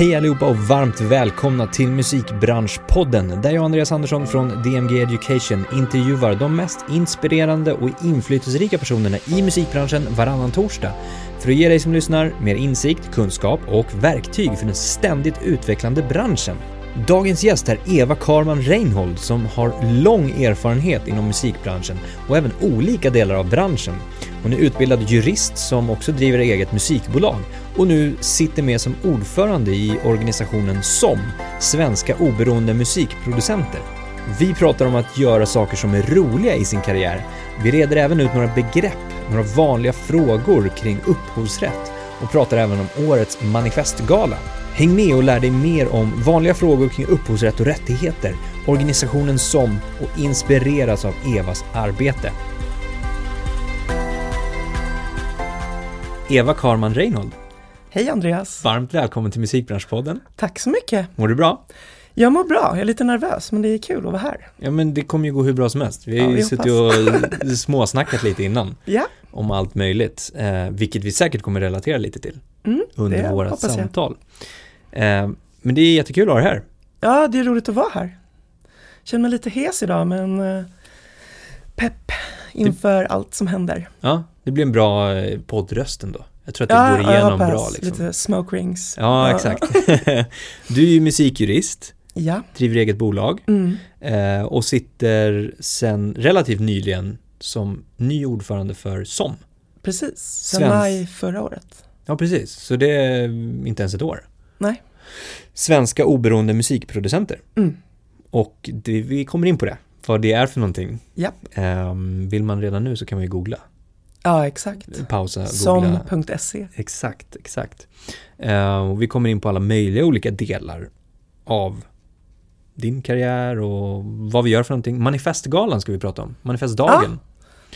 Hej allihopa och varmt välkomna till Musikbranschpodden där jag Andreas Andersson från DMG Education intervjuar de mest inspirerande och inflytelserika personerna i musikbranschen varannan torsdag för att ge dig som lyssnar mer insikt, kunskap och verktyg för den ständigt utvecklande branschen. Dagens gäst är Eva Karman Reinhold som har lång erfarenhet inom musikbranschen och även olika delar av branschen. Hon är utbildad jurist som också driver eget musikbolag och nu sitter med som ordförande i organisationen SOM, Svenska Oberoende Musikproducenter. Vi pratar om att göra saker som är roliga i sin karriär. Vi reder även ut några begrepp, några vanliga frågor kring upphovsrätt och pratar även om årets manifestgala. Häng med och lär dig mer om vanliga frågor kring upphovsrätt och rättigheter, organisationen SOM och inspireras av Evas arbete. Eva Karman Reinhold, Hej Andreas! varmt välkommen till Musikbranschpodden. Tack så mycket! Mår du bra? Jag mår bra, jag är lite nervös men det är kul att vara här. Ja men det kommer ju gå hur bra som helst. Vi har ju suttit och småsnackat lite innan Ja, om allt möjligt, eh, vilket vi säkert kommer relatera lite till mm, under våra hoppas jag. Eh, men det är jättekul att ha dig här. Ja, det är roligt att vara här. Känner mig lite hes idag men eh, pepp inför allt som händer. Ja, det blir en bra eh, poddröst ändå. Jag tror att det Ja, går ja, igenom hoppas. bra liksom. Lite smoke rings. Ja, exakt. du är ju musikjurist, Ja, driver eget bolag mm, och sitter sen relativt nyligen som ny ordförande för SOM. precis. Sen Svensk- maj förra året. Ja, precis. Så det är inte ens ett år. Nej. Svenska oberoende musikproducenter. Mm. Och det, vi kommer in på det, vad det är för någonting. Ja. Ehm, vill man redan nu så kan man ju googla. Ja, exakt. Pausa, googla. Som.se. Exakt, exakt. Och vi kommer in på alla möjliga olika delar av din karriär och vad vi gör för någonting. Manifestgalan ska vi prata om. Manifestdagen.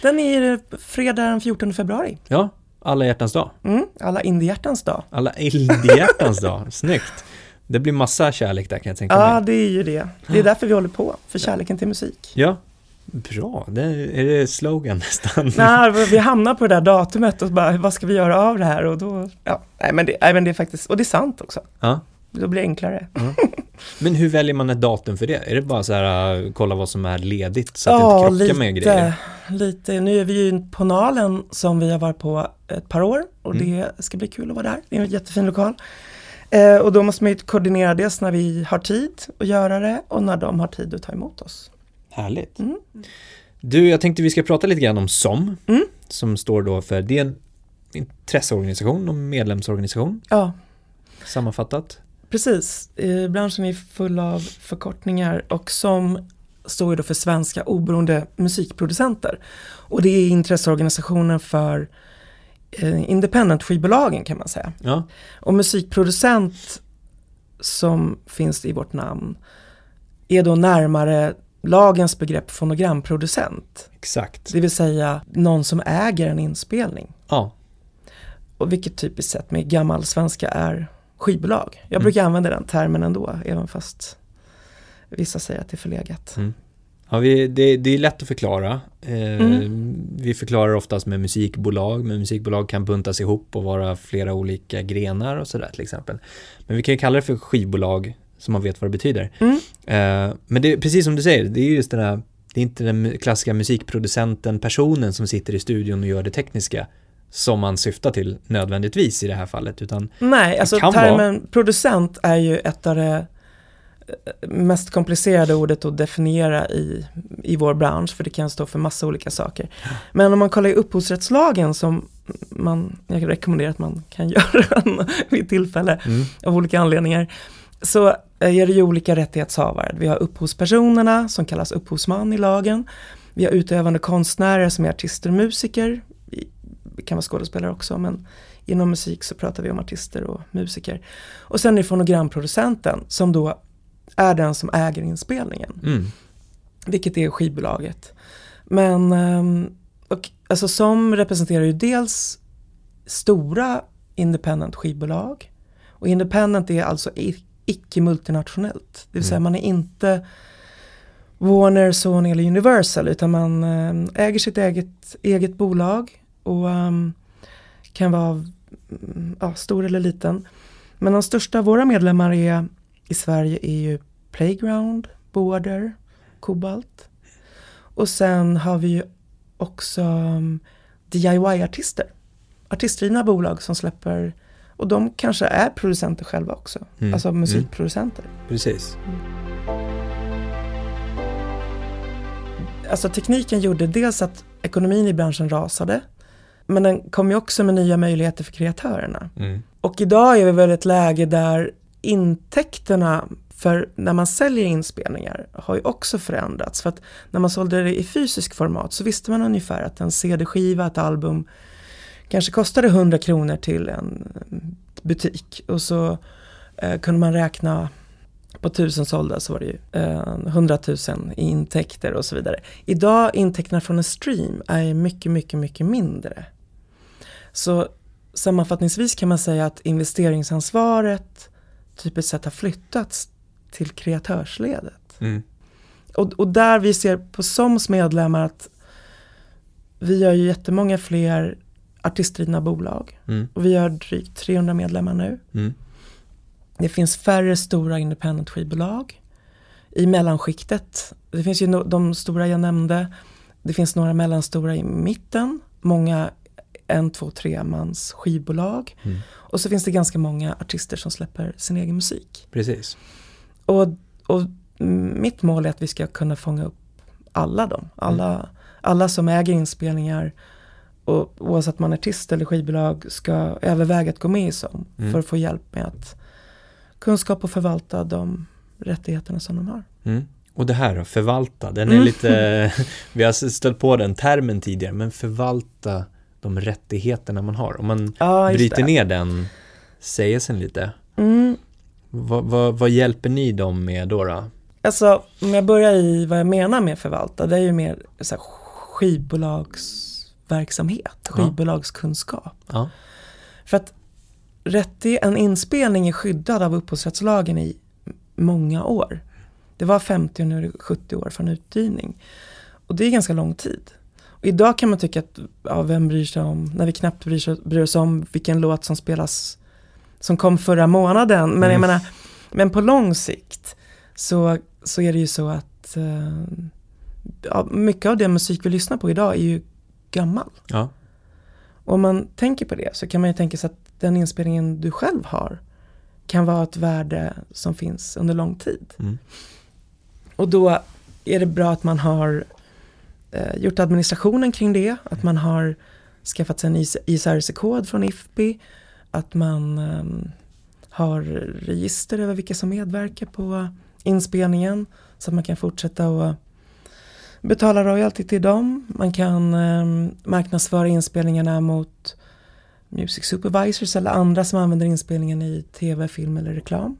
Den är fredag den 14 februari. Ja, alla hjärtans dag. Mm, alla indiehjärtans dag. Alla eldhjärtans dag. Snyggt. Det blir massa kärlek där kan jag tänka Ja, mig. det är ju det. Det är därför vi håller på, för kärleken till musik. Ja, bra. Det är det slogan nästan. Nej, vi hamnar på det där datumet och bara, vad ska vi göra av det här? Och då, ja, nej men det, nej, men det är faktiskt, och det är sant också. Ja. Då blir det enklare. Men hur väljer man ett datum för det? Är det bara så här, uh, kolla vad som är ledigt så att ja, det inte krockar med grejer? lite. Nu är vi ju på Nalen som vi har varit på ett par år och Mm. det ska bli kul att vara där. Det är en jättefin lokal. Eh, och då måste man ju koordinera dels när vi har tid att göra det och när de har tid att ta emot oss. Härligt. Mm. Du, jag tänkte vi ska prata lite grann om SOM, Mm. som står då för, det är en intresseorganisation och medlemsorganisation, Ja, sammanfattat. Precis, eh, branschen är full av förkortningar och som står ju då för Svenska oberoende musikproducenter. Och det är intresseorganisationen för eh, independent skivbolagen kan man säga. Ja, Och musikproducent som finns i vårt namn är då närmare lagens begrepp fonogramproducent. exakt. Det vill säga någon som äger en inspelning. Ja, Och vilket typiskt sett med gammal svenska är skivbolag. Jag Mm. brukar använda den termen ändå, även fast vissa säger att det är förlegat. Mm. Ja, vi, det, det är lätt att förklara. Eh, Mm. Vi förklarar oftast med musikbolag, men musikbolag kan buntas ihop och vara flera olika grenar och sådär till exempel. Men vi kan ju kalla det för skivbolag så man vet vad det betyder. Mm. Eh, men det är precis som du säger, det är just den här, det är inte den klassiska musikproducenten, personen som sitter i studion och gör det tekniska som man syftar till nödvändigtvis i det här fallet, utan Nej, alltså termen producent är ju ett av det eh, mest komplicerade ordet att definiera i, i vår bransch, för det kan stå för massa olika saker. Men om man kollar i upphovsrättslagen som man, jag rekommenderar att man kan göra vid tillfälle, mm, av olika anledningar, så är det ju olika rättighetshavare. Vi har upphovspersonerna som kallas upphovsman i lagen. Vi har utövande konstnärer som är artister och musiker. Kan vara skådespelare också men inom musik så pratar vi om artister och musiker. Och sen är det fonogramproducenten som då är den som äger inspelningen. mm, Vilket är skivbolaget. Men ehm, och, alltså som representerar ju dels stora independent skivbolag. Och independent är alltså i- icke multinationellt. Det vill säga Mm. man är inte Warner, Sony eller Universal utan man ehm, äger sitt eget, eget bolag och ehm, kan vara mm, ja, stor eller liten. Men de största av våra medlemmar är, i Sverige är ju Playground, Border, Kobalt. Och sen har vi ju också um, DIY-artister. Artistdrivna bolag som släpper, och de kanske är producenter själva också. Mm. Alltså musikproducenter. Precis. Alltså tekniken gjorde dels att ekonomin i branschen rasade. Men den kom ju också med nya möjligheter för kreatörerna. Mm. Och idag är vi väl ett läge där intäkterna för när man säljer inspelningar har ju också förändrats. För att när man sålde det i fysisk format så visste man ungefär att en CD-skiva, ett album kanske kostade 100 kronor till en butik. Och så eh, kunde man räkna på tusen sålda så var det ju eh, 100 000 i intäkter och så vidare. Idag intäkterna från en stream är mycket, mycket, mycket mindre. Så sammanfattningsvis kan man säga att investeringsansvaret typiskt sett har flyttats till kreatörsledet. Mm. Och, och där vi ser på SOMs medlemmar att vi har ju jättemånga fler artistdrivna bolag. Mm. Och vi har drygt 300 medlemmar nu. Mm. Det finns färre stora independent skivbolag i mellanskiktet. Det finns ju no de stora jag nämnde. Det finns några mellanstora i mitten. Många en, två, tre mans skivbolag. Mm. Och så finns det ganska många artister som släpper sin egen musik. Precis. Och, och mitt mål är att vi ska kunna fånga upp alla dem. Alla, alla som äger inspelningar och oavsett man är artist eller skivbolag ska överväga att gå med i SOM Mm. för att få hjälp med att kunskap och förvalta de rättigheterna som de har. Mm. Och det här då, förvalta, den är Mm. lite, vi har stött på den termen tidigare, men förvalta de rättigheterna man har. Om man just bryter det. ner den sägelsen lite, Mm. vad, vad, vad hjälper ni dem med då? då? Alltså om jag börjar i vad jag menar med förvalta, det är ju mer så här, skivbolagsverksamhet, skivbolagskunskap. Ja. För att rättig, en inspelning är skyddad av upphovsrättslagen i många år. Det var 50 och nu är det 70 år från utgivning. Och det är ganska lång tid. Idag kan man tycka att, ja, vem bryr sig om, när vi knappt bryr, sig, bryr oss om vilken låt som spelas, som kom förra månaden. Men jag Mm. menar, men på lång sikt så, så är det ju så att eh, ja, mycket av den musik vi lyssnar på idag är ju gammal. Ja. Och om man tänker på det så kan man ju tänka sig att den inspelningen du själv har kan vara ett värde som finns under lång tid. Mm. Och då är det bra att man har eh, gjort administrationen kring det, att man har skaffat sig en ISRC-kod från IFPI, att man eh, har register över vilka som medverkar på inspelningen så att man kan fortsätta att betala royalty till dem. Man kan eh, marknadsföra inspelningarna mot music supervisors eller andra som använder inspelningen i tv, film eller reklam.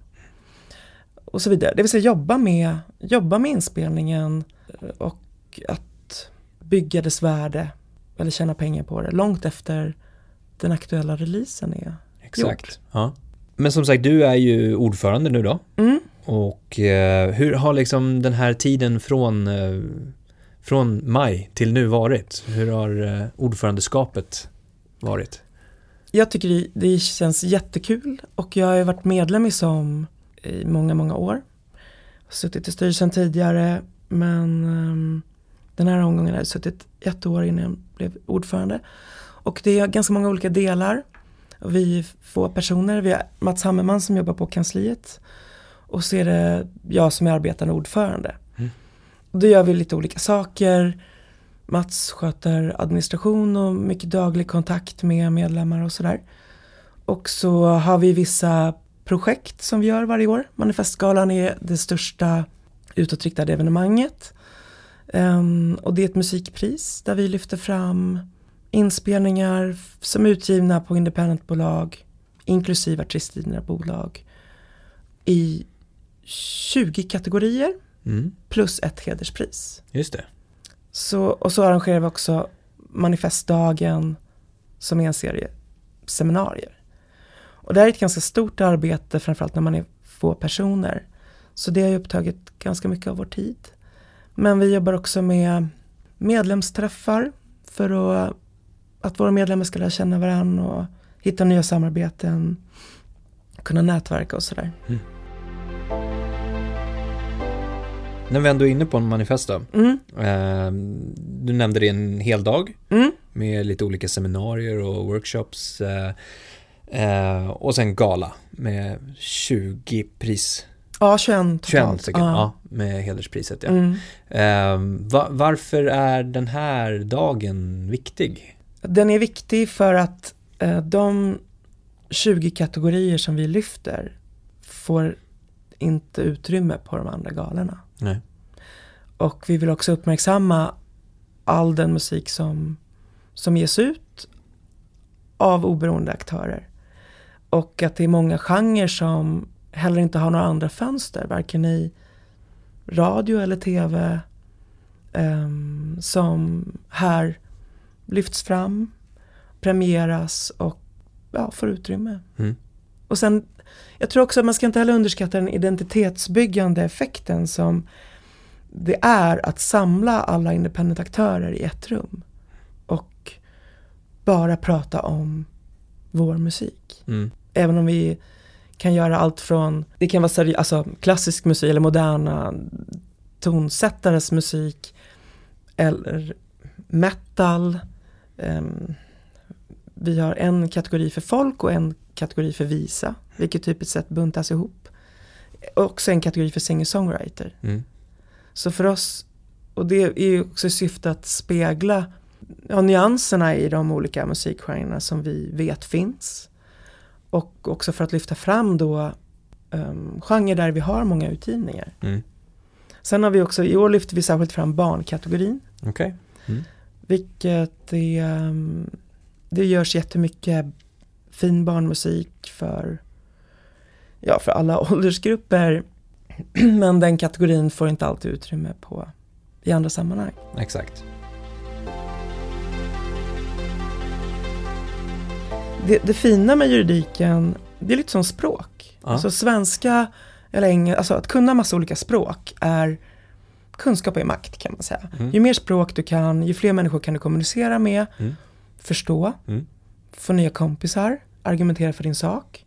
Och så vidare. Det vill säga jobba med, jobba med inspelningen och att bygga dess värde eller tjäna pengar på det långt efter den aktuella releasen är Exakt. Ja. Men som sagt, du är ju ordförande nu då. Mm. Och eh, hur har liksom den här tiden från, eh, från maj till nu varit? Hur har eh, ordförandeskapet varit? Jag tycker det, det känns jättekul och jag har ju varit medlem i SOM i många, många år. Har suttit i styrelsen tidigare men ehm, den här omgången har jag suttit ett år innan jag blev ordförande. Och det är ganska många olika delar. Vi är få personer, vi har Mats Hammerman som jobbar på kansliet och så är det jag som är arbetande ordförande. Mm. Då gör vi lite olika saker. Mats sköter administration och mycket daglig kontakt med medlemmar och sådär. Och så har vi vissa projekt som vi gör varje år. Manifestgalan är det största utåtriktade evenemanget. Ehm, och det är ett musikpris där vi lyfter fram inspelningar som är utgivna på independentbolag, inklusive artistdrivna bolag, i 20 kategorier Mm, plus ett hederspris. just det. Så, och så arrangerar vi också manifestdagen som är en serie seminarier. Och det här är ett ganska stort arbete, framförallt när man är få personer. Så det har ju upptagit ganska mycket av vår tid. Men vi jobbar också med medlemsträffar för att, att våra medlemmar ska lära känna varandra och hitta nya samarbeten. kunna nätverka och sådär. När vi ändå är inne på en manifest då. Mm. Eh, du nämnde det en hel dag Mm. med lite olika seminarier och workshops. Eh, eh, och sen gala med 20 pris, Ja, 21 totalt. 21 stycken, ja. med hederspriset. Ja. Mm. Eh, va, varför är den här dagen viktig? Den är viktig för att eh, de 20 kategorier som vi lyfter får inte utrymme på de andra galorna. Nej. Och vi vill också uppmärksamma all den musik som, som ges ut av oberoende aktörer. Och att det är många genrer som heller inte har några andra fönster, varken i radio eller tv, ehm, som här lyfts fram, premieras och ja, får utrymme. Mm. Och sen, jag tror också att man ska inte heller underskatta den identitetsbyggande effekten som det är att samla alla independent-aktörer i ett rum och bara prata om vår musik. Mm. Även om vi kan göra allt från, det kan vara seri- alltså klassisk musik eller moderna tonsättares musik eller metal. Ehm, vi har en kategori för folk och en kategori för visa, vilket typiskt sett buntas ihop. Också en kategori för singer-songwriter. Mm. Så för oss, och det är ju också i syfte att spegla ja, nyanserna i de olika musikgenrerna som vi vet finns. Och också för att lyfta fram då um, genrer där vi har många utgivningar. Mm. Sen har vi också, i år lyfter vi särskilt fram barnkategorin. Okej. Vilket är, um, det görs jättemycket fin barnmusik för, ja, för alla åldersgrupper. Men den kategorin får inte alltid utrymme på, i andra sammanhang. Exakt. Det, det fina med juridiken, det är lite som språk. Ja. Alltså svenska eller engelska, alltså att kunna massa olika språk är kunskap är makt kan man säga. Mm. Ju mer språk du kan, ju fler människor kan du kommunicera med, Mm. förstå, Mm. få nya kompisar, argumentera för din sak.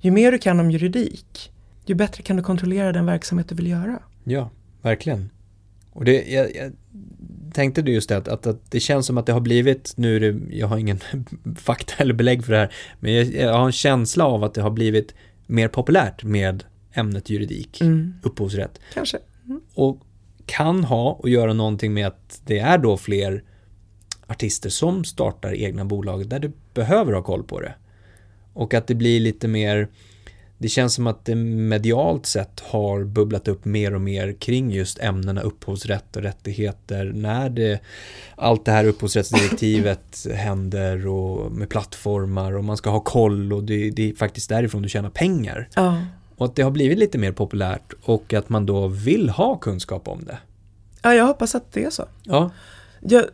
Ju mer du kan om juridik, ju bättre kan du kontrollera den verksamhet du vill göra. Ja, verkligen. Och det, jag, jag tänkte du just det att, att, att det känns som att det har blivit, nu är det, jag har ingen fakta eller belägg för det här, men jag, jag har en känsla av att det har blivit mer populärt med ämnet juridik, Mm. upphovsrätt. Kanske. Och kan ha och göra någonting med att det är då fler artister som startar egna bolag där du behöver ha koll på det. Och att det blir lite mer, det känns som att det medialt sett har bubblat upp mer och mer kring just ämnena upphovsrätt och rättigheter när det, allt det här upphovsrättsdirektivet händer och med plattformar och man ska ha koll och det, det är faktiskt därifrån du tjänar pengar. Ja. Och att det har blivit lite mer populärt och att man då vill ha kunskap om det. ja, jag hoppas att det är så. Ja. Jag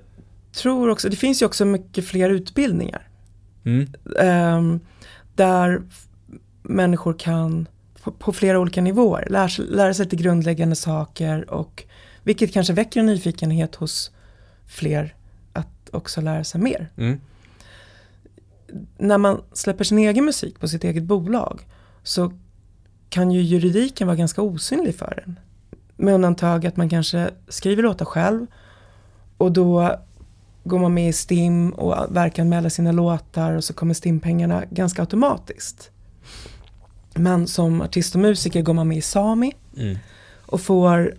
tror också, det finns ju också mycket fler utbildningar. Mm. ehm, där människor kan på, på flera olika nivåer lära sig, lära sig lite grundläggande saker och vilket kanske väcker en nyfikenhet hos fler att också lära sig mer. Mm. När man släpper sin egen musik på sitt eget bolag så kan ju juridiken vara ganska osynlig för en. Med undantag att man kanske skriver låtar själv och då går man med i STIM och verkar anmäla sina låtar och så kommer STIM-pengarna ganska automatiskt. Men som artist och musiker går man med i Sami Mm. och får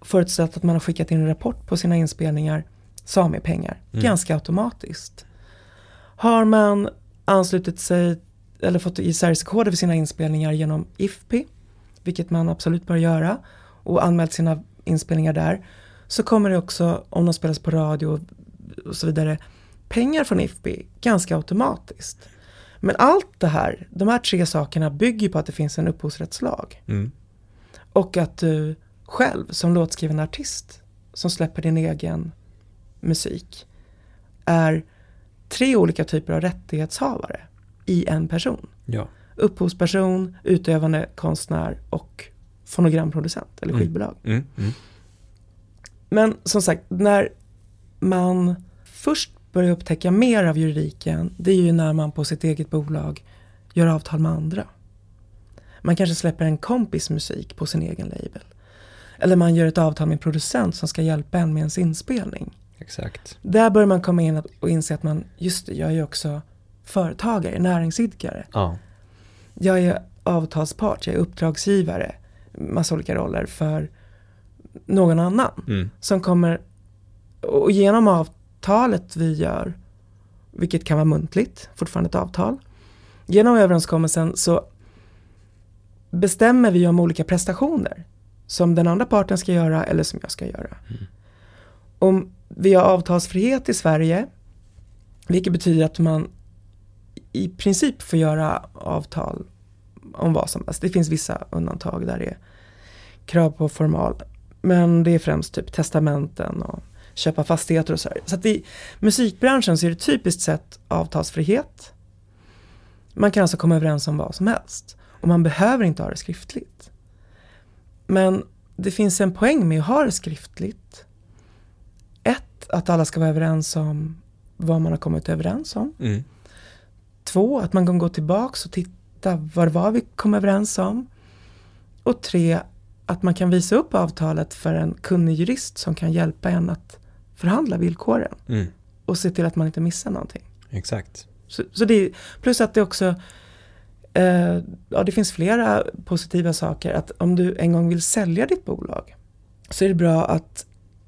förutsatt att man har skickat in en rapport på sina inspelningar Sami-pengar Mm. ganska automatiskt. Har man anslutit sig eller fått ISRC-koder för sina inspelningar genom IFPI, vilket man absolut bör göra, och anmält sina inspelningar där, så kommer det också, om de spelas på radio och så vidare, pengar från IFPI ganska automatiskt. Men allt det här, de här tre sakerna bygger på att det finns en upphovsrättslag. Mm. Och att du själv som låtskrivande artist som släpper din egen musik är tre olika typer av rättighetshavare i en person. Ja. Upphovsperson, utövande konstnär och fonogramproducent eller Mm. skivbolag. Mm. Mm. Men som sagt, när man först börjar upptäcka mer av juridiken, det är ju när man på sitt eget bolag gör avtal med andra. Man kanske släpper en kompis musik på sin egen label. Eller man gör ett avtal med en producent som ska hjälpa en med ens inspelning. Exakt. Där bör man komma in och inse att man, just det, jag är ju också företagare, näringsidkare. Ja. Jag är avtalspart, jag är uppdragsgivare, massa olika roller för någon annan. Mm. Som kommer, och genom avtalet vi gör, vilket kan vara muntligt, fortfarande ett avtal. Genom överenskommelsen så bestämmer vi om olika prestationer som den andra parten ska göra eller som jag ska göra. Mm. Om vi har avtalsfrihet i Sverige, vilket betyder att man i princip får göra avtal om vad som helst. Det finns vissa undantag där det är krav på formal. Men det är främst typ testamenten och köpa fastigheter och så här. Så att i musikbranschen så är det typiskt sett avtalsfrihet. Man kan alltså komma överens om vad som helst. Och man behöver inte ha det skriftligt. Men det finns en poäng med att ha det skriftligt. Ett, att alla ska vara överens om vad man har kommit överens om. Mm. Två, att man kan gå tillbaks och titta vad var vi kom överens om. Och tre, att man kan visa upp avtalet för en kunnig jurist som kan hjälpa en att förhandla villkoren Mm. och se till att man inte missar någonting. Exakt. Så, så det plus att det också, eh, ja det finns flera positiva saker. Att om du en gång vill sälja ditt bolag så är det bra att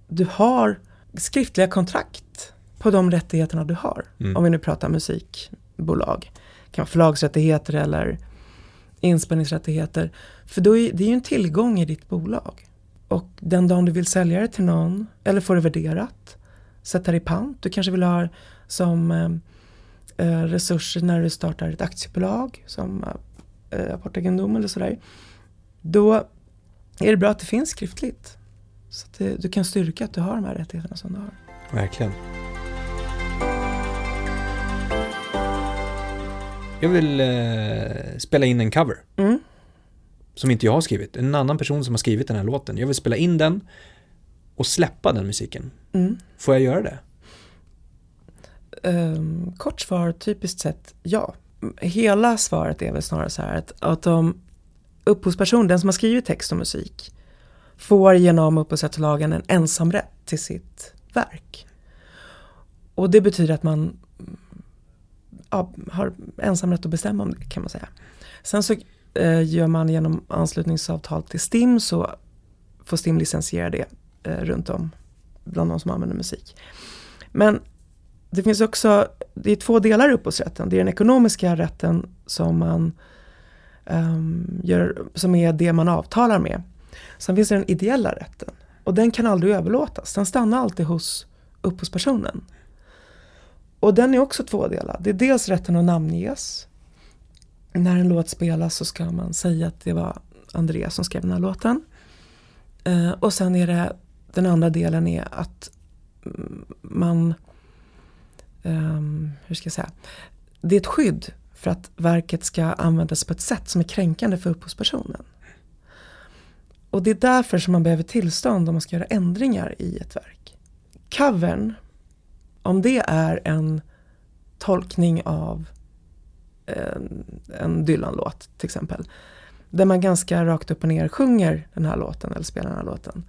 du har skriftliga kontrakt på de rättigheterna du har. Mm. Om vi nu pratar musikbolag. Det kan vara förlagsrättigheter eller inspelningsrättigheter. För då är, det är ju en tillgång i ditt bolag. Och den dagen du vill sälja det till någon eller få det värderat, sätta det i pant. Du kanske vill ha som eh, eh, resurser när du startar ett aktiebolag som eh, apportegendom eller sådär. Då är det bra att det finns skriftligt. Så att det, du kan styrka att du har de här rättigheterna som du har. Verkligen. Jag vill eh, spela in en cover Mm. Som inte jag har skrivit. En annan person som har skrivit den här låten. Jag vill spela in den och släppa den musiken. Mm. Får jag göra det? Ehm, kort svar, typiskt sett ja. Hela svaret är väl snarare så här att, att om upphovspersonen, den som har skrivit text och musik, får genom upphovsrättslagen en ensamrätt till sitt verk. Och det betyder att man ja, har ensamrätt att bestämma om det kan man säga. Sen så Eh, gör man genom anslutningsavtal till STIM så får STIM licensiera det eh, runt om bland de som använder musik. Men det finns också, det är två delar i upphovsrätten. Det är den ekonomiska rätten som man um, gör, som är det man avtalar med. Sen finns det den ideella rätten. Och den kan aldrig överlåtas. Den stannar alltid hos upphovspersonen. Och den är också tvådelad. Det är dels rätten att namnges. När en låt spelas så ska man säga att det var Andreas som skrev den här låten. Eh, och sen är det, den andra delen är att mm, man eh, hur ska jag säga, det är ett skydd för att verket ska användas på ett sätt som är kränkande för upphovspersonen. Och det är därför som man behöver tillstånd om man ska göra ändringar i ett verk. Covern, om det är en tolkning av en, Dylan-låt till exempel. Där man ganska rakt upp och ner sjunger den här låten eller spelar den här låten.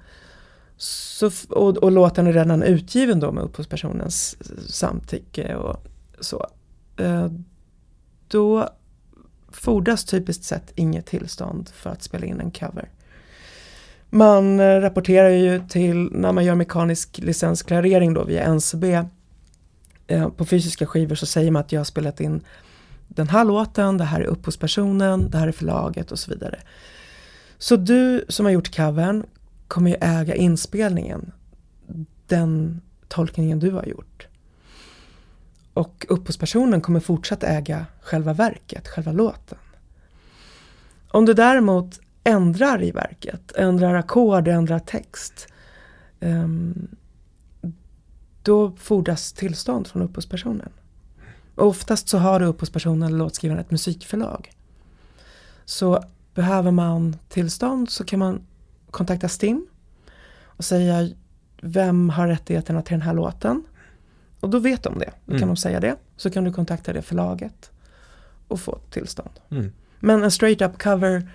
Så, och, och låten är redan utgiven då med upphovspersonens samtycke och så. Eh, då fordras typiskt sett inget tillstånd för att spela in en cover. Man eh, rapporterar ju till, när man gör mekanisk licensklarering då via NCB eh, på fysiska skivor så säger man att jag har spelat in den här låten, det här är upphovspersonen, det här är förlaget och så vidare. Så du som har gjort covern kommer ju äga inspelningen, den tolkningen du har gjort. Och upphovspersonen kommer fortsatt äga själva verket, själva låten. Om du däremot ändrar i verket, ändrar ackord, ändrar text, ehm, då fordras tillstånd från upphovspersonen. Och oftast så har upphovspersonen eller låtskrivaren ett musikförlag. Så behöver man tillstånd så kan man kontakta STIM och säga vem har rättigheterna till den här låten? Och då vet de det. Då kan Mm. de säga det. Så kan du kontakta det förlaget och få tillstånd. Mm. Men en straight up cover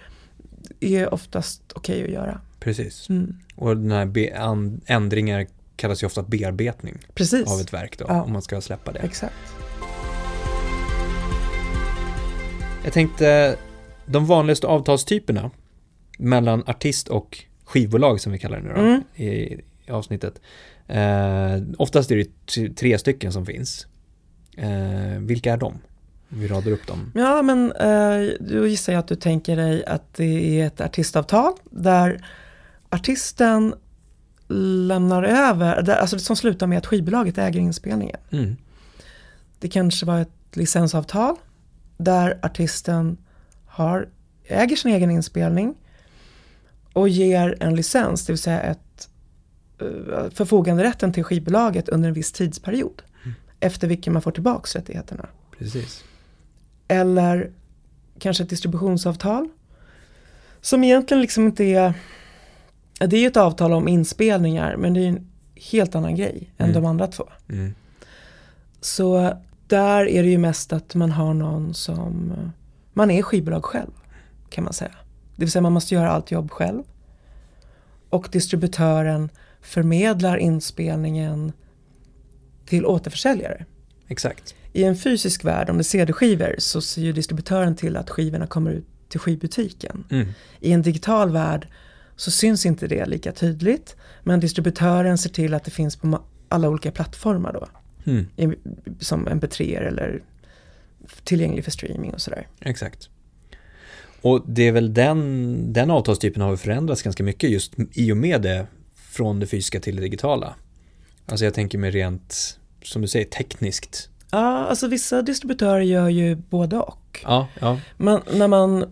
är oftast okej att göra. Precis. Mm. Och den här be- ändringar kallas ju ofta bearbetning Precis, av ett verk då, Ja. om man ska släppa det. exakt. Jag tänkte, de vanligaste avtalstyperna mellan artist och skivbolag som vi kallar det nu då, Mm. i, i avsnittet. Eh, oftast är det tre stycken som finns. Eh, vilka är de? Vi radar upp dem. Ja, men eh, då gissar jag att du tänker dig att det är ett artistavtal där artisten lämnar över, där, alltså som slutar med att skivbolaget äger inspelningen. Mm. Det kanske var ett licensavtal där artisten har, äger sin egen inspelning och ger en licens, det vill säga ett uh, förfoganderätten till skivbolaget under en viss tidsperiod. Efter vilken man får tillbaks rättigheterna. Precis. Eller kanske ett distributionsavtal. Som egentligen liksom inte är, det är ju ett avtal om inspelningar men det är ju en helt annan grej än Mm. de andra två. Mm. Så där är det ju mest att man har någon som, man är skivbolag själv kan man säga. Det vill säga man måste göra allt jobb själv. Och distributören förmedlar inspelningen till återförsäljare. Exakt. I en fysisk värld, om det är CD-skivor, så ser ju distributören till att skivorna kommer ut till skivbutiken. Mm. I en digital värld så syns inte det lika tydligt, men distributören ser till att det finns på alla olika plattformar då. Mm. i, som mp3 eller tillgänglig för streaming och sådär. Exakt. Och det är väl den, den avtalstypen har förändrats ganska mycket just i och med det från det fysiska till det digitala. Alltså jag tänker mig rent, som du säger, tekniskt. Ja, alltså vissa distributörer gör ju både och. Ja, ja, Men när man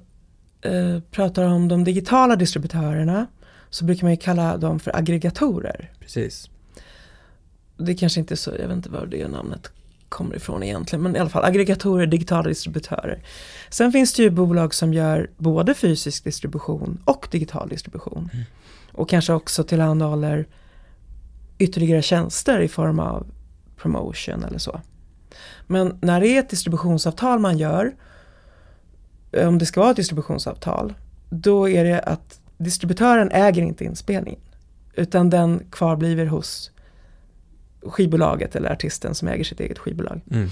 eh, pratar om de digitala distributörerna så brukar man ju kalla dem för aggregatorer. precis. Det kanske inte är så, jag vet inte var det namnet kommer ifrån egentligen, men i alla fall aggregatorer, digitala distributörer. Sen finns det ju bolag som gör både fysisk distribution och digital distribution. Och kanske också tillhandahåller ytterligare tjänster i form av promotion eller så. Men när det är ett distributionsavtal man gör, om det ska vara ett distributionsavtal, då är det att distributören äger inte inspelningen. Utan den kvarbliver hos skivbolaget eller artisten som äger sitt eget skivbolag. Mm.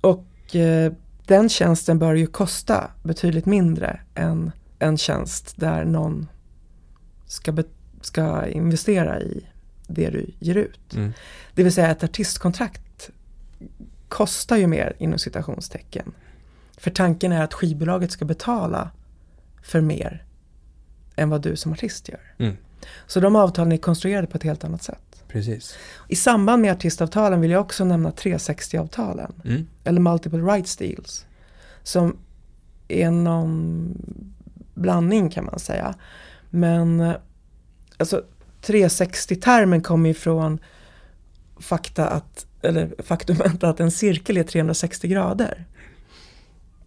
Och eh, den tjänsten bör ju kosta betydligt mindre än en tjänst där någon ska, ska investera i det du ger ut. Mm. Det vill säga ett artistkontrakt kostar ju mer inom citationstecken. För tanken är att skivbolaget ska betala för mer än vad du som artist gör. Mm. Så de avtalen är konstruerade på ett helt annat sätt. Precis. I samband med artistavtalen vill jag också nämna 360-avtalen. Mm. Eller multiple rights deals. Som är någon blandning kan man säga. Men alltså 360-termen kommer ifrån fakta att, eller faktumet att en cirkel är 360 grader.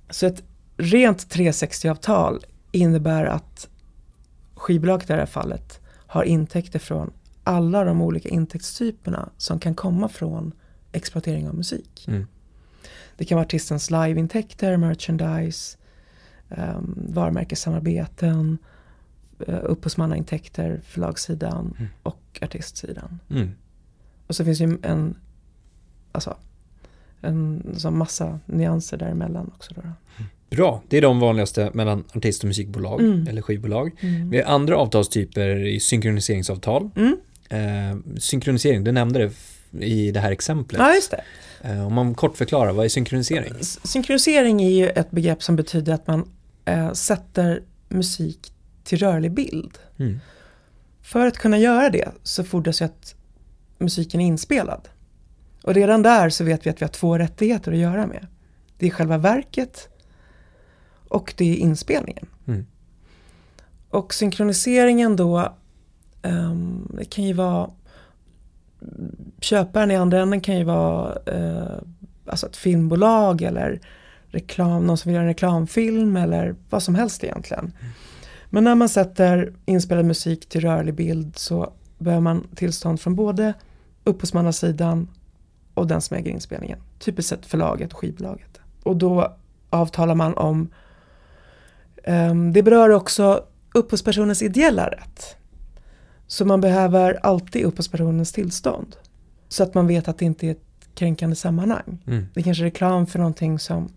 Så ett rent 360-avtal innebär att skivbolaget i det här fallet har intäkter från alla de olika intäktstyperna som kan komma från exploatering av musik. Mm. Det kan vara artistens liveintäkter, merchandise, um, varumärkessamarbeten, uh, upphovsmannaintäkter, förlagssidan Mm. och artistsidan. Mm. Och så finns ju en, alltså, en sån massa nyanser däremellan också. Då. Bra, det är de vanligaste mellan artist och musikbolag Mm. eller skivbolag. Mm. Vi har andra avtalstyper i synkroniseringsavtal. Mm. Eh, synkronisering, du nämnde det i det här exemplet. Ja, just det. Eh, om man kort förklarar, vad är synkronisering? Synkronisering är ju ett begrepp som betyder att man eh, sätter musik till rörlig bild. Mm. För att kunna göra det så fordras ju att musiken är inspelad. Och redan där så vet vi att vi har två rättigheter att göra med. Det är själva verket och det är inspelningen. Mm. Och synkroniseringen då, Ehm, det kan ju vara, köparen i andra änden kan ju vara eh, alltså ett filmbolag eller reklam, någon som vill göra en reklamfilm eller vad som helst egentligen. Men när man sätter inspelad musik till rörlig bild så behöver man tillstånd från både upphovsmannasidan och den som äger inspelningen. Typiskt sett förlaget och skivbolaget. Och då avtalar man om, um, det berör också upphovspersonens ideella rätt. Så man behöver alltid upphovspersonens tillstånd. Så att man vet att det inte är ett kränkande sammanhang. Mm. Det är kanske är reklam för någonting som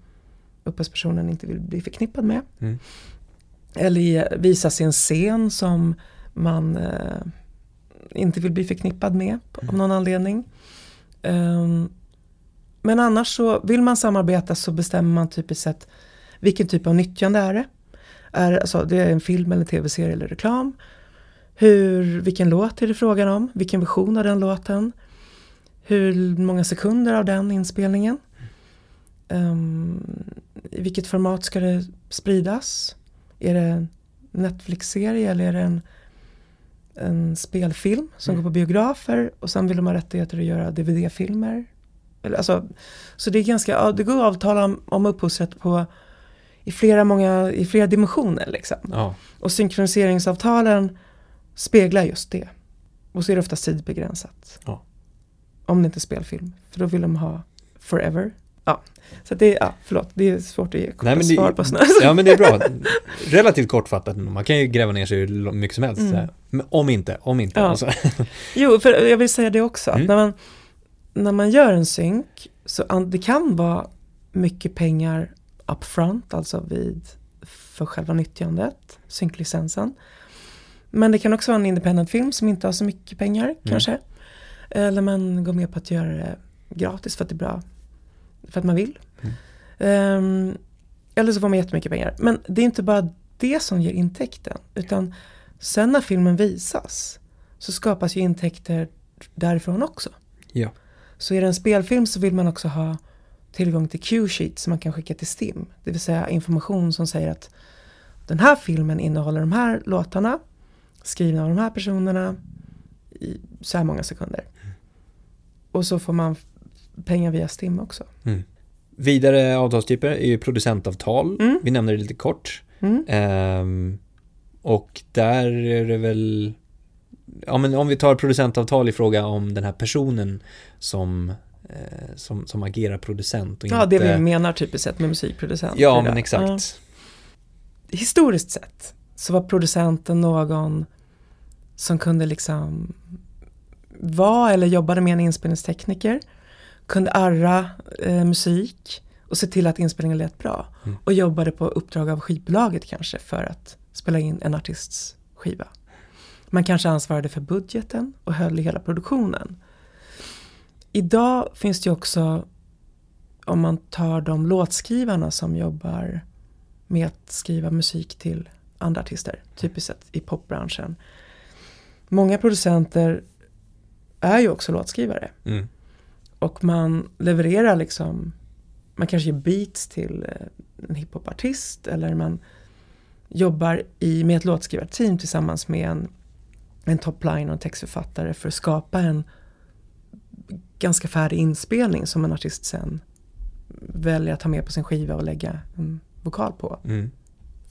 upphovspersonen inte vill bli förknippad med. Mm. Eller visas i en scen som man eh, inte vill bli förknippad med av Mm. någon anledning. Ehm, men annars så vill man samarbeta så bestämmer man typiskt sett vilken typ av nyttjande är det. Är, alltså, det är en film eller tv-serie eller reklam. Hur, vilken låt är det frågan om? Vilken version av den låten? Hur många sekunder av den inspelningen? Ehm, I vilket format ska det spridas? Är det en Netflix-serie eller är det en, en spelfilm som Mm. går på biografer och sen vill de ha rättigheter att göra DVD-filmer? Alltså, så det är ganska, det går att avtala om, om upphovsrätt på i flera, många, i flera dimensioner liksom. Ja. Och synkroniseringsavtalen speglar just det. Och så är det oftast tidsbegränsat. Ja. Om det inte är spelfilm. För då vill de ha forever. Ja, så det är, ja, förlåt, det är svårt att ge korta Nej, men det- svar på sådana ja, men det är bra. Relativt kortfattat. Man kan ju gräva ner sig hur mycket som helst. Mm. Men om inte, om inte. Ja. Alltså. Jo, för jag vill säga det också. Att Mm. när, man, när man gör en synk så det kan vara mycket pengar upfront, alltså vid, för själva nyttjandet, synklicensen. Men det kan också vara en independent film som inte har så mycket pengar kanske. Eller man går med på att göra det gratis för att det är bra, för att man vill. Mm. Ehm, eller så får man jättemycket pengar. Men det är inte bara det som ger intäkten, utan sen när filmen visas så skapas ju intäkter därifrån också. Ja. Så är det en spelfilm så vill man också ha tillgång till Q-sheet som man kan skicka till STIM. Det vill säga information som säger att den här filmen innehåller de här låtarna skrivna av de här personerna i så här många sekunder. Och så får man pengar via STIM också. Mm. Vidare avtalstyper är ju producentavtal. Mm. Vi nämnde det lite kort. Mm. Ehm, och där är det väl, ja men om vi tar producentavtal i fråga om den här personen som, eh, som, som agerar producent och Ja, inte... det vi menar typiskt sett med musikproducent. Ja, men exakt. Ja. Historiskt sett så var producenten någon som kunde liksom vara eller jobbade med en inspelningstekniker, kunde arra eh, musik och se till att inspelningen lät bra. Mm. Och jobbade på uppdrag av skivbolaget kanske för att spela in en artists skiva. Man kanske ansvarade för budgeten och höll i hela produktionen. Idag finns det ju också, om man tar de låtskrivarna som jobbar med att skriva musik till andra artister, typiskt sett i popbranschen. Många producenter är ju också låtskrivare Mm. och man levererar liksom, man kanske ger beats till eh, en hiphopartist eller man jobbar i, med ett låtskrivarteam tillsammans med en, en topline och en textförfattare för att skapa en ganska färdig inspelning som en artist sen väljer att ta med på sin skiva och lägga en vokal på Mm.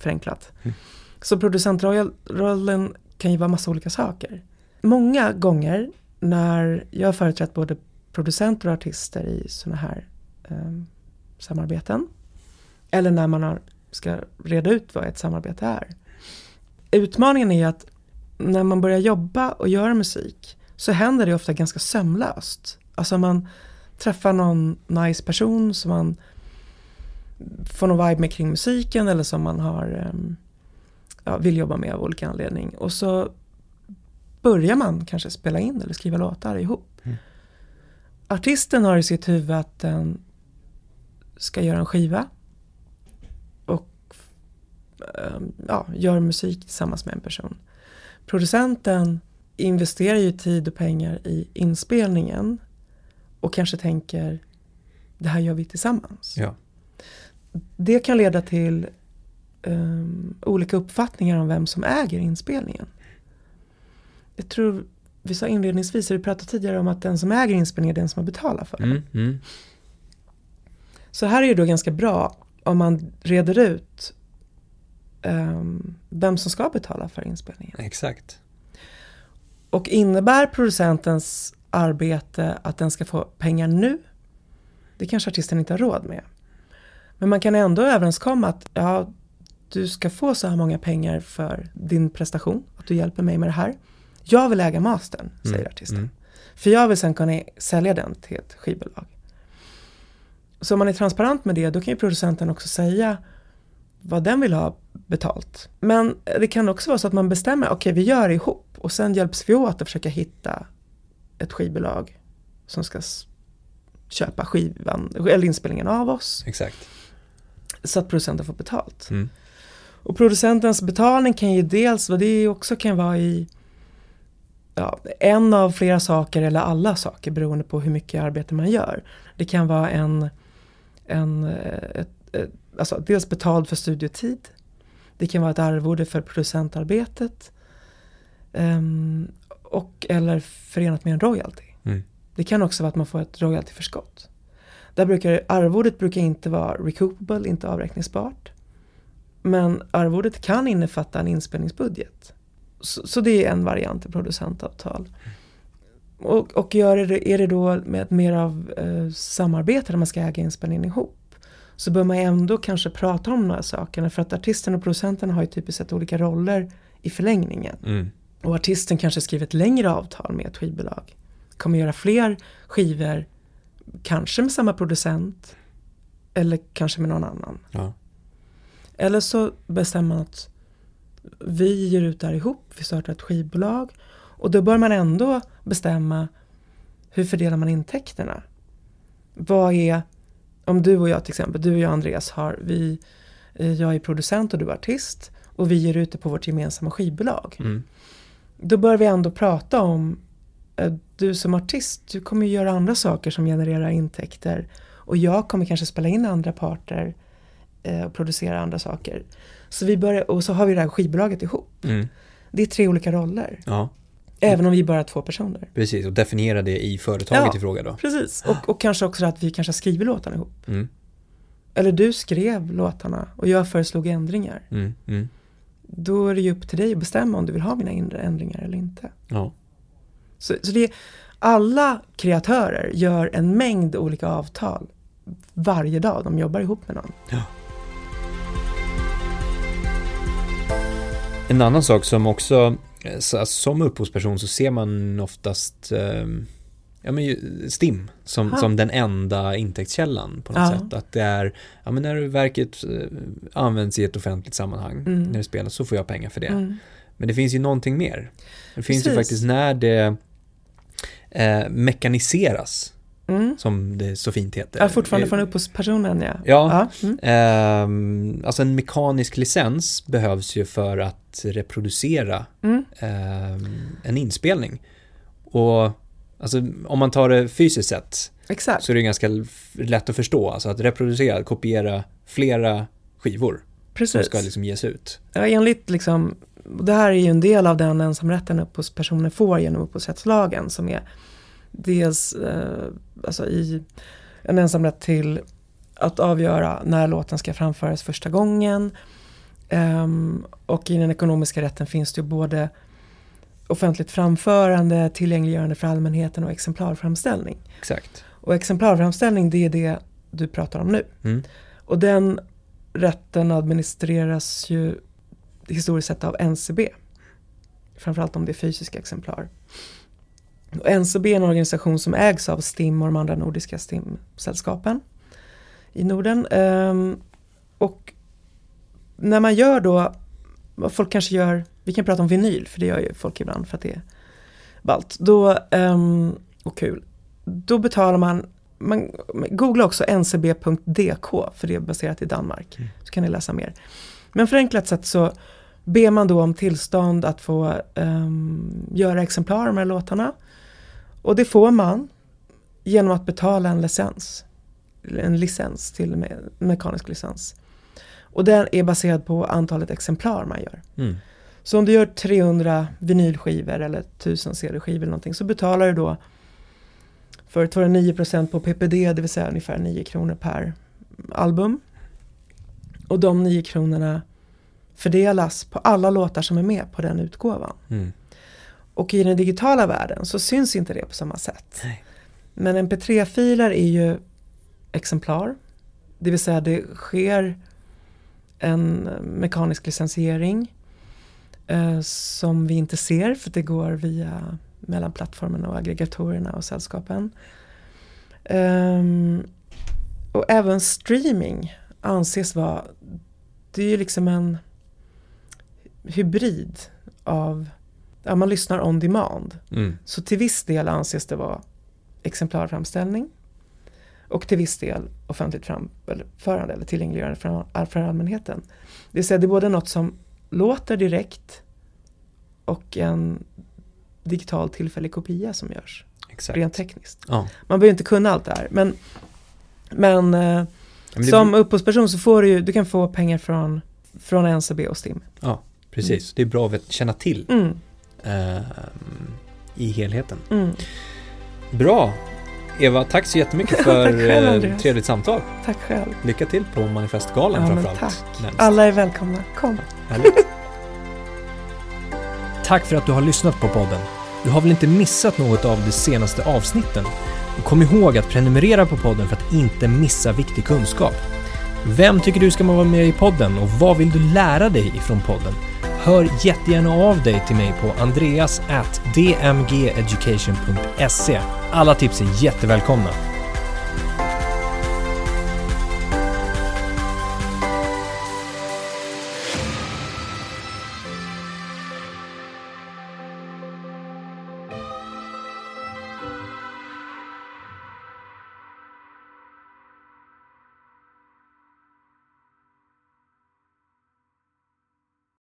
Förenklat. Mm. Så producentrollen kan ju vara massa olika saker. Många gånger när jag har företrätt både producenter och artister i sådana här eh, samarbeten. Eller när man har, ska reda ut vad ett samarbete är. Utmaningen är att när man börjar jobba och göra musik så händer det ofta ganska sömlöst. Alltså man träffar någon nice person som man får någon vibe med kring musiken eller som man har, ehm, ja, vill jobba med av olika anledning. Och så börjar man kanske spela in eller skriva låtar ihop. Mm. Artisten har i sitt huvud att den ska göra en skiva och ehm, ja, gör musik tillsammans med en person. Producenten investerar ju tid och pengar i inspelningen och kanske tänker det här gör vi tillsammans. Ja. Det kan leda till ehm, olika uppfattningar om vem som äger inspelningen. Jag tror vi sa inledningsvis, vi pratade tidigare om att den som äger inspelningen är den som har betalat för den. Mm. Mm. Så här är det då ganska bra om man reder ut ehm, vem som ska betala för inspelningen. Exakt. Och innebär producentens arbete att den ska få pengar nu? Det kanske artisten inte har råd med. Men man kan ändå överenskomma att ja, du ska få så här många pengar för din prestation, att du hjälper mig med det här. Jag vill äga mastern, säger Mm, artisten. mm. För jag vill sen kunna sälja den till ett skivbolag. Så om man är transparent med det, då kan ju producenten också säga vad den vill ha betalt. Men det kan också vara så att man bestämmer, okej vi gör det ihop och sen hjälps vi åt att försöka hitta ett skivbolag som ska köpa skivan, eller inspelningen av oss Exakt. Så att producenten får betalt. Mm. Och producentens betalning kan ju dels, vad det också kan vara i ja, en av flera saker eller alla saker beroende på hur mycket arbete man gör. Det kan vara en, en eh, ett, ett, alltså dels betald för studiotid. Det kan vara ett arvode för producentarbetet. ehm, och eller förenat med en royalty. Mm. Det kan också vara att man får ett royaltyförskott. Där brukar, arvodet brukar inte vara recoupable, inte avräkningsbart. Men arvodet kan innefatta en inspelningsbudget. Så, så det är en variant i producentavtal. Och, och gör det, är det då med mer av eh, samarbete där man ska äga inspelningen ihop. Så bör man ändå kanske prata om de här sakerna. För att artisten och producenten har ju typiskt sett olika roller i förlängningen. Mm. Och artisten kanske skriver ett längre avtal med ett skivbolag. Kommer göra fler skivor, kanske med samma producent. Eller kanske med någon annan. Ja. Eller så bestämmer man att vi ger ut det här ihop, vi startar ett skivbolag. Och då bör man ändå bestämma hur fördelar man intäkterna. Vad är, om du och jag till exempel, du och jag Andreas har, vi, eh, jag är producent och du är artist. Och vi ger ut det på vårt gemensamma skivbolag. Mm. Då bör vi ändå prata om, du som artist, du kommer ju göra andra saker som genererar intäkter. Och jag kommer kanske spela in andra parter eh, och producera andra saker. Så vi börjar, och så har vi det här skivbolaget ihop. Mm. Det är tre olika roller. Ja, Även om vi bara är två personer. precis. Och definiera det i företaget Ja. i fråga då. Precis. Och, och kanske också att vi kanske har skrivit låtarna ihop. Mm. Eller du skrev låtarna och jag föreslog ändringar. Mm. Mm. Då är det ju upp till dig att bestämma om du vill ha mina inre ändringar eller inte. Ja. Så, så det är, alla kreatörer gör en mängd olika avtal varje dag de jobbar ihop med någon. En annan sak som också, eh, så- som upphovsperson så ser man oftast eh, ja, men ju- STIM som, Ah. som den enda intäktskällan på något Ja. sätt. Att det är, ja men när verket eh, används i ett offentligt sammanhang, Mm. när det spelas, så får jag pengar för det. Mm. Men det finns ju någonting mer. Det finns ju Precis. faktiskt när det eh, mekaniseras, Mm. som det så fint heter. Ja, fortfarande Eh, från upphovspersonen ja. Ja. Mm. Ehm, alltså en mekanisk licens behövs ju för att reproducera Mm. ehm, en inspelning. Och alltså, om man tar det fysiskt sett Exakt. så är det ganska lätt att förstå. Alltså att reproducera, kopiera flera skivor som Precis. ska liksom ges ut. Ja, enligt liksom, det här är ju en del av den ensamrätten upphovspersoner får genom upphovsrättslagen som är dels eh, alltså i en ensamrätt till att avgöra när låten ska framföras första gången. Ehm, och i den ekonomiska rätten finns det ju både offentligt framförande, tillgängliggörande för allmänheten och exemplarframställning. Exakt. Och exemplarframställning det är det du pratar om nu. Mm. Och den rätten administreras ju historiskt sett av NCB. Framförallt om det är fysiska exemplar. Och NCB är en organisation som ägs av STIM och de andra nordiska STIM-sällskapen i Norden. Ehm, och när man gör då, vad folk kanske gör, vi kan prata om vinyl för det gör ju folk ibland för att det är ballt. Då, ehm, och kul. Då betalar man, man googla också ncb.dk för det är baserat i Danmark. Mm. Så kan ni läsa mer. Men förenklat sett så ber man då om tillstånd att få ehm, göra exemplar av de här låtarna. Och det får man genom att betala en licens. En licens till me mekanisk licens. Och den är baserad på antalet exemplar man gör. Mm. Så om du gör 300 vinylskivor eller 1000 CD-skivor eller någonting så betalar du då för 209% på PPD, det vill säga ungefär 9 kronor per album. Och de 9 kronorna fördelas på alla låtar som är med på den utgåvan. Mm. Och i den digitala världen så syns inte det på samma sätt. Nej. Men mp3-filer är ju exemplar. Det vill säga det sker en mekanisk licensiering eh, som vi inte ser för det går via mellan plattformen och aggregatorerna och sällskapen. Um, och även streaming anses vara, det är ju liksom en hybrid av, ja man lyssnar on demand. Mm. Så till viss del anses det vara exemplarframställning och till viss del offentligt framförande eller tillgängliggörande för, för allmänheten. Det vill säga det är både något som låter direkt och en digital tillfällig kopia som görs. Exakt. Rent tekniskt. Ja. Man behöver inte kunna allt det här. Men, men, eh, Men som upphovsperson så får du ju, du kan få pengar från, från NCB och STIM. Ja, precis. Det är bra att känna till Mm, eh, i helheten. mm. Bra! Eva, tack så jättemycket Tack för själv, eh, trevligt samtal. Tack själv. Lycka till på manifestgalan Ja, framförallt. tack. Närmast. Alla är välkomna. Kom. Tack för att du har lyssnat på podden. Du har väl inte missat något av de senaste avsnitten? Kom ihåg att prenumerera på podden för att inte missa viktig kunskap. Vem tycker du ska vara med i podden och vad vill du lära dig ifrån podden? Hör jättegärna av dig till mig på andreas@dmgeducation.se. Alla tips är jättevälkomna.